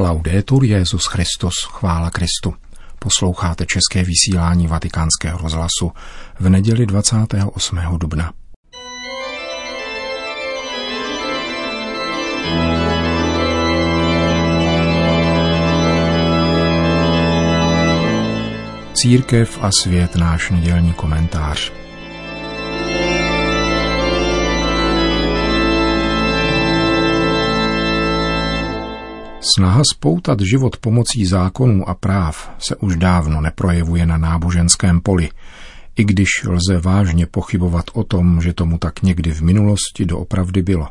Laudetur Jezus Christus, chvála Kristu. Posloucháte české vysílání Vatikánského rozhlasu v neděli 28. dubna. Církev a svět náš nedělní komentář. Snaha spoutat život pomocí zákonů a práv se už dávno neprojevuje na náboženském poli, i když lze vážně pochybovat o tom, že tomu tak někdy v minulosti doopravdy bylo.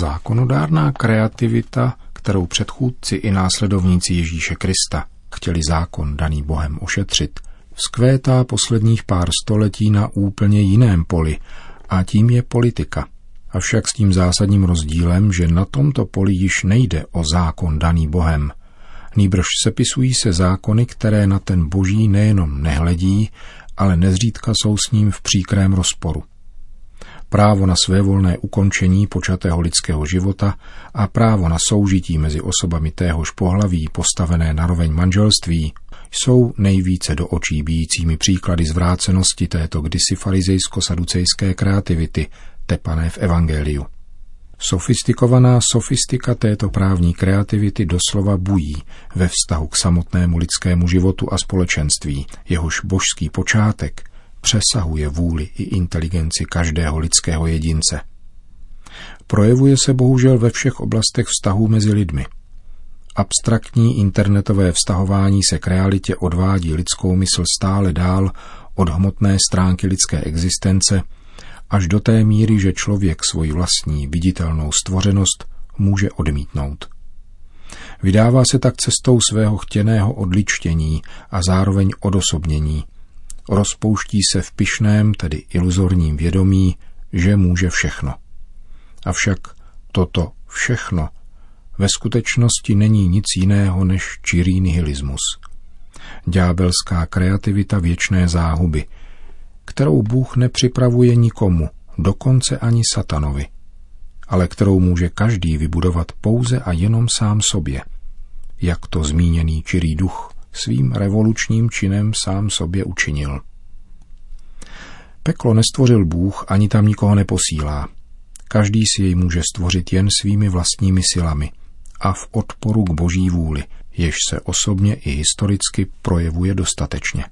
Zákonodárná kreativita, kterou předchůdci i následovníci Ježíše Krista chtěli zákon daný Bohem ošetřit, vzkvétá posledních pár století na úplně jiném poli, a tím je politika – avšak s tím zásadním rozdílem, že na tomto poli již nejde o zákon daný Bohem. Nýbrž sepisují se zákony, které na ten boží nejenom nehledí, ale nezřídka jsou s ním v příkrém rozporu. Právo na své volné ukončení počatého lidského života a právo na soužití mezi osobami téhož pohlaví postavené na roveň manželství jsou nejvíce do očí bíjícími příklady zvrácenosti této kdysi farizejsko-saducejské kreativity, tepané v Evangeliu. Sofistikovaná sofistika této právní kreativity doslova bují ve vztahu k samotnému lidskému životu a společenství, jehož božský počátek přesahuje vůli i inteligenci každého lidského jedince. Projevuje se bohužel ve všech oblastech vztahů mezi lidmi. Abstraktní internetové vztahování se k realitě odvádí lidskou mysl stále dál od hmotné stránky lidské existence – až do té míry, že člověk svoji vlastní viditelnou stvořenost může odmítnout. Vydává se tak cestou svého chtěného odličtění a zároveň odosobnění. Rozpouští se v pyšném, tedy iluzorním vědomí, že může všechno. Avšak toto všechno ve skutečnosti není nic jiného než čirý nihilismus. Ďábelská kreativita věčné záhuby – kterou Bůh nepřipravuje nikomu, dokonce ani satanovi, ale kterou může každý vybudovat pouze a jenom sám sobě, jak to zmíněný čirý duch svým revolučním činem sám sobě učinil. Peklo nestvořil Bůh, ani tam nikoho neposílá. Každý si jej může stvořit jen svými vlastními silami a v odporu k boží vůli, jež se osobně i historicky projevuje dostatečně.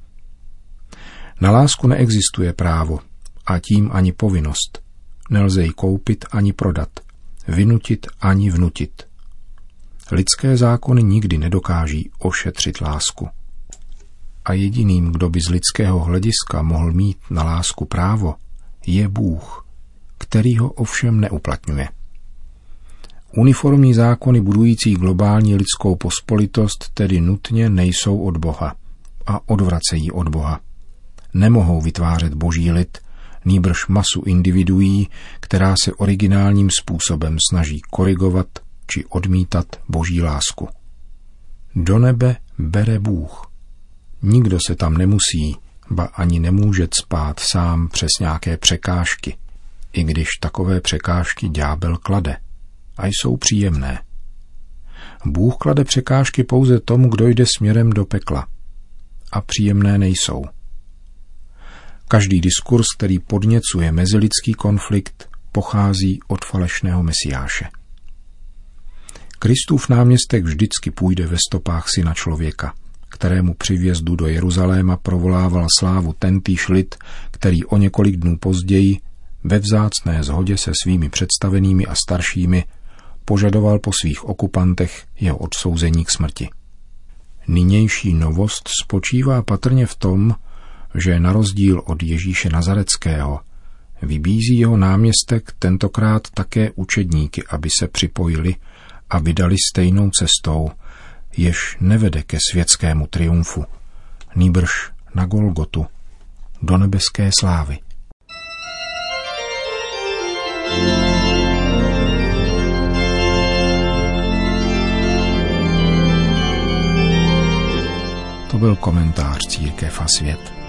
Na lásku neexistuje právo a tím ani povinnost. Nelze ji koupit ani prodat, vynutit ani vnutit. Lidské zákony nikdy nedokáží ošetřit lásku. A jediným, kdo by z lidského hlediska mohl mít na lásku právo, je Bůh, který ho ovšem neuplatňuje. Uniformní zákony budující globální lidskou pospolitost tedy nutně nejsou od Boha a odvracejí od Boha nemohou vytvářet boží lid, nýbrž masu individuí, která se originálním způsobem snaží korigovat či odmítat boží lásku. Do nebe bere Bůh. Nikdo se tam nemusí, ba ani nemůže spát sám přes nějaké překážky, i když takové překážky ďábel klade a jsou příjemné. Bůh klade překážky pouze tomu, kdo jde směrem do pekla a příjemné nejsou. Každý diskurs, který podněcuje mezilidský konflikt, pochází od falešného mesiáše. Kristův náměstek vždycky půjde ve stopách syna člověka, kterému při vjezdu do Jeruzaléma provolával slávu tentýž lid, který o několik dnů později ve vzácné zhodě se svými představenými a staršími požadoval po svých okupantech jeho odsouzení k smrti. Nynější novost spočívá patrně v tom, že na rozdíl od Ježíše Nazareckého vybízí jeho náměstek tentokrát také učedníky, aby se připojili a vydali stejnou cestou, jež nevede ke světskému triumfu, nýbrž na Golgotu, do nebeské slávy. To byl komentář Církev a svět.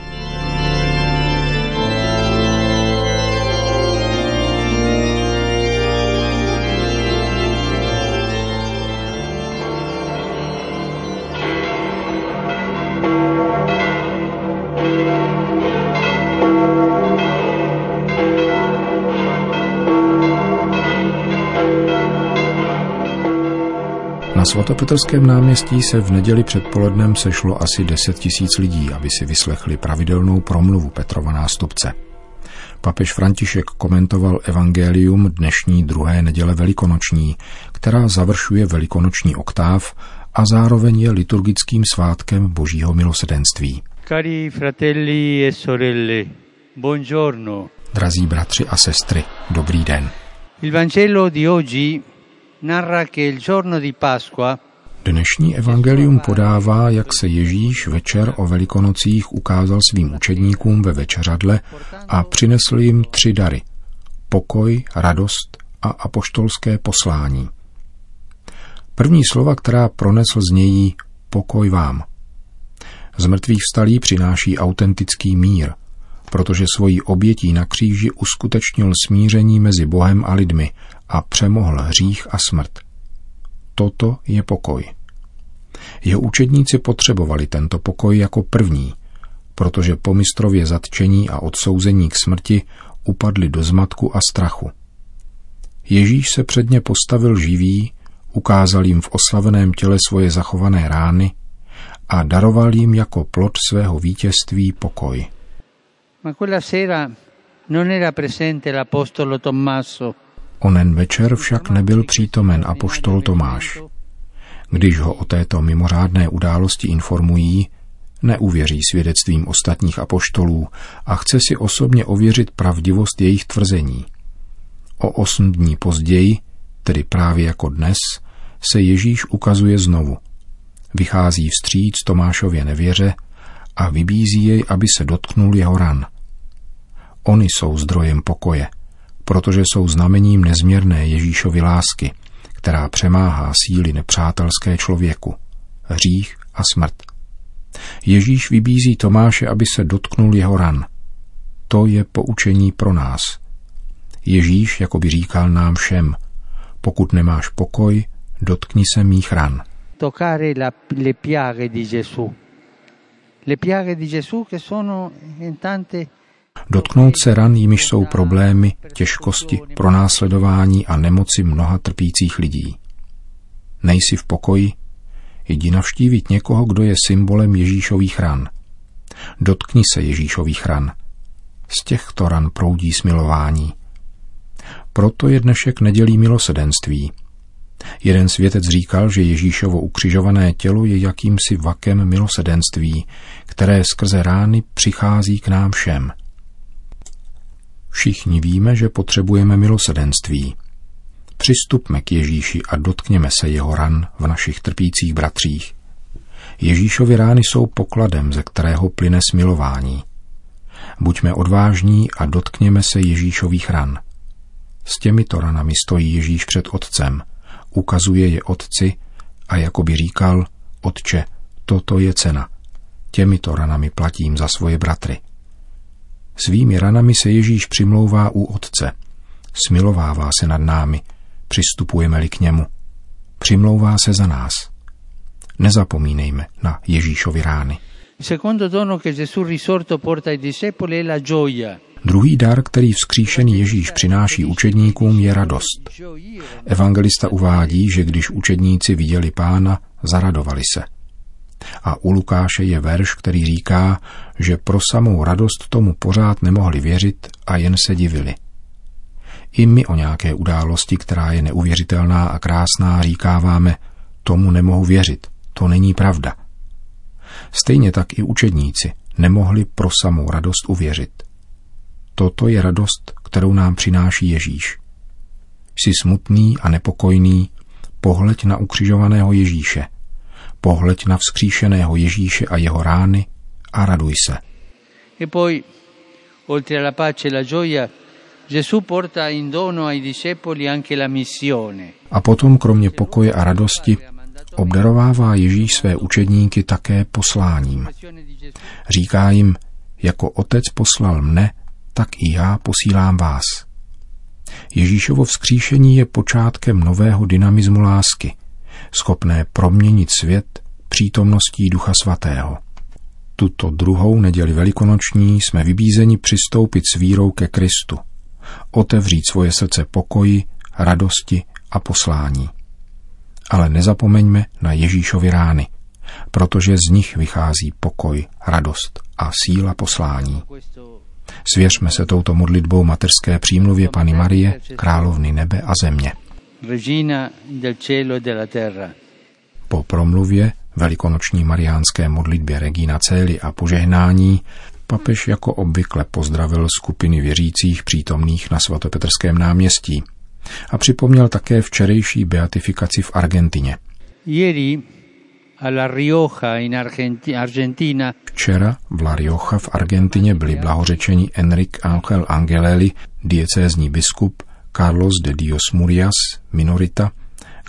Na svatopetrském náměstí se v neděli předpolednem sešlo asi 10 tisíc lidí, aby si vyslechli pravidelnou promluvu Petrova nástupce. Papež František komentoval evangelium dnešní druhé neděle velikonoční, která završuje velikonoční oktáv a zároveň je liturgickým svátkem Božího milosedenství. Cari fratelli e sorelle, buongiorno. Drazí bratři a sestry, dobrý den. Il Vangelo di oggi Dnešní evangelium podává, jak se Ježíš večer o velikonocích ukázal svým učedníkům ve večeřadle a přinesl jim tři dary. Pokoj, radost a apoštolské poslání. První slova, která pronesl, znějí pokoj vám. Z mrtvých vstalí přináší autentický mír, protože svojí obětí na kříži uskutečnil smíření mezi Bohem a lidmi a přemohl hřích a smrt. Toto je pokoj. Jeho učedníci potřebovali tento pokoj jako první, protože po mistrově zatčení a odsouzení k smrti upadli do zmatku a strachu. Ježíš se před ně postavil živý, ukázal jim v oslaveném těle svoje zachované rány a daroval jim jako plod svého vítězství pokoj. Ma quella sera non era presente l'apostolo Tommaso. Onen večer však nebyl přítomen apoštol Tomáš. Když ho o této mimořádné události informují, neuvěří svědectvím ostatních apoštolů a chce si osobně ověřit pravdivost jejich tvrzení. O osm dní později, tedy právě jako dnes, se Ježíš ukazuje znovu. Vychází vstříc Tomášově nevěře a vybízí jej, aby se dotknul jeho ran. Oni jsou zdrojem pokoje, protože jsou znamením nezměrné Ježíšovy lásky, která přemáhá síly nepřátelské člověku, hřích a smrt. Ježíš vybízí Tomáše, aby se dotknul jeho ran. To je poučení pro nás. Ježíš jako by říkal nám všem, pokud nemáš pokoj, dotkni se mých ran. Toccare la, le piaghe di Gesù. Le piaghe di Gesù che sono in tante Dotknout se ran, jimiž jsou problémy, těžkosti, pronásledování a nemoci mnoha trpících lidí. Nejsi v pokoji? Jdi navštívit někoho, kdo je symbolem Ježíšových ran. Dotkni se Ježíšových ran. Z těchto ran proudí smilování. Proto je dnešek nedělí milosedenství. Jeden světec říkal, že Ježíšovo ukřižované tělo je jakýmsi vakem milosedenství, které skrze rány přichází k nám všem – Všichni víme, že potřebujeme milosedenství. Přistupme k Ježíši a dotkněme se jeho ran v našich trpících bratřích. Ježíšovi rány jsou pokladem, ze kterého plyne smilování. Buďme odvážní a dotkněme se Ježíšových ran. S těmito ranami stojí Ježíš před Otcem, ukazuje je Otci a jako by říkal, Otče, toto je cena. Těmito ranami platím za svoje bratry. Svými ranami se Ježíš přimlouvá u Otce. Smilovává se nad námi, přistupujeme-li k němu. Přimlouvá se za nás. Nezapomínejme na Ježíšovi rány. Druhý dar, který vzkříšený Ježíš přináší učedníkům, je radost. Evangelista uvádí, že když učedníci viděli pána, zaradovali se – a u Lukáše je verš, který říká, že pro samou radost tomu pořád nemohli věřit a jen se divili. I my o nějaké události, která je neuvěřitelná a krásná, říkáváme, tomu nemohu věřit, to není pravda. Stejně tak i učedníci nemohli pro samou radost uvěřit. Toto je radost, kterou nám přináší Ježíš. Jsi smutný a nepokojný, pohleď na ukřižovaného Ježíše – Pohleď na vzkříšeného Ježíše a jeho rány a raduj se. E poi, oltre alla pace e la gioia, Gesù porta in dono ai discepoli anche la missione. A potom, kromě pokoje a radosti, obdarovává Ježíš své učedníky také posláním. Říká jim, jako otec poslal mne, tak i já posílám vás. Ježíšovo vzkříšení je počátkem nového dynamismu lásky – schopné proměnit svět přítomností Ducha Svatého. Tuto druhou neděli velikonoční jsme vybízeni přistoupit s vírou ke Kristu, otevřít svoje srdce pokoji, radosti a poslání. Ale nezapomeňme na Ježíšovi rány, protože z nich vychází pokoj, radost a síla poslání. Svěřme se touto modlitbou mateřské přímluvě Pany Marie, královny nebe a země. Regina del cielo e della terra. Po promluvě velikonoční mariánské modlitbě Regina Cély a požehnání papež jako obvykle pozdravil skupiny věřících přítomných na svatopetrském náměstí a připomněl také včerejší beatifikaci v Argentině. Včera v La Rioja v Argentině byli blahořečeni Enrique Angel Angelelli, diecézní biskup, Carlos de Dios Murias, minorita,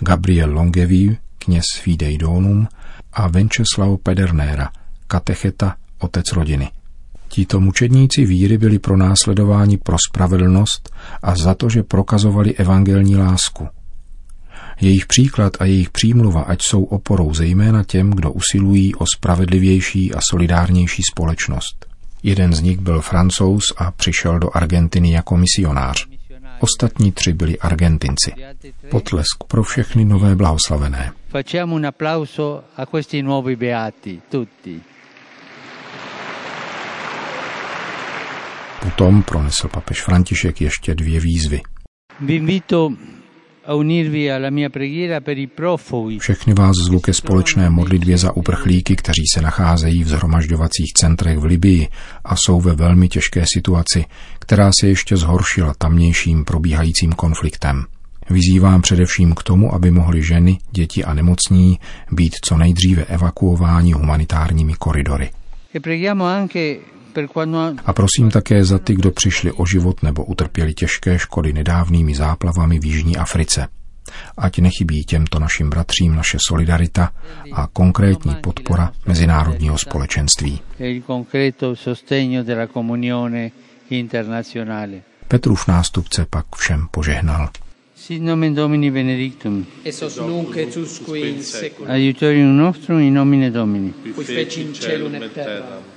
Gabriel Longevi, kněz Fidei Donum a Venceslao Pedernera, katecheta, otec rodiny. Tito mučedníci víry byli pronásledováni pro spravedlnost a za to, že prokazovali evangelní lásku. Jejich příklad a jejich přímluva ať jsou oporou zejména těm, kdo usilují o spravedlivější a solidárnější společnost. Jeden z nich byl francouz a přišel do Argentiny jako misionář. Ostatní tři byli Argentinci. Potlesk pro všechny nové blahoslavené. Facciamo un applauso a questi nuovi beati, tutti. Potom pronesl papež František ještě dvě výzvy. Vi invito Všechny vás zvu ke společné modlitbě za uprchlíky, kteří se nacházejí v zhromažďovacích centrech v Libii a jsou ve velmi těžké situaci, která se ještě zhoršila tamnějším probíhajícím konfliktem. Vyzývám především k tomu, aby mohly ženy, děti a nemocní být co nejdříve evakuováni humanitárními koridory. e A prosím také za ty, kdo přišli o život nebo utrpěli těžké škody nedávnými záplavami v Jižní Africe. Ať nechybí těmto našim bratřím naše solidarita a konkrétní podpora mezinárodního společenství. e. Petrův nástupce pak všem požehnal. Sit nomen Domini benedictum, et sos nunc et usque in seculum, aiutorium nostrum in nomine Domini. qui feci in celum et terra.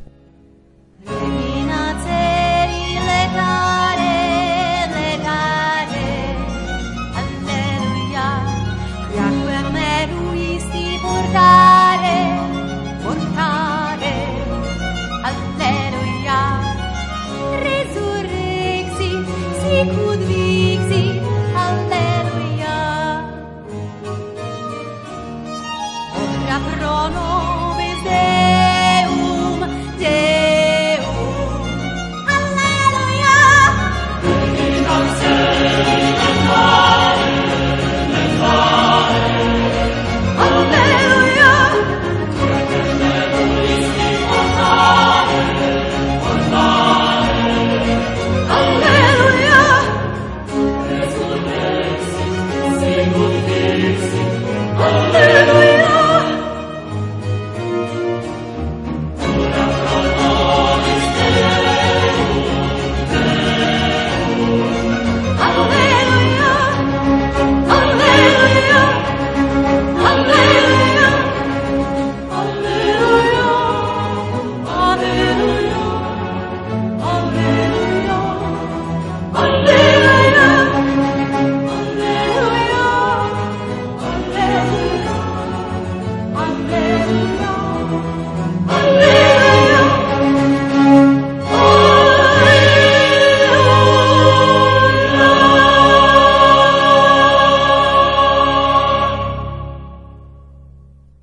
Ikuti.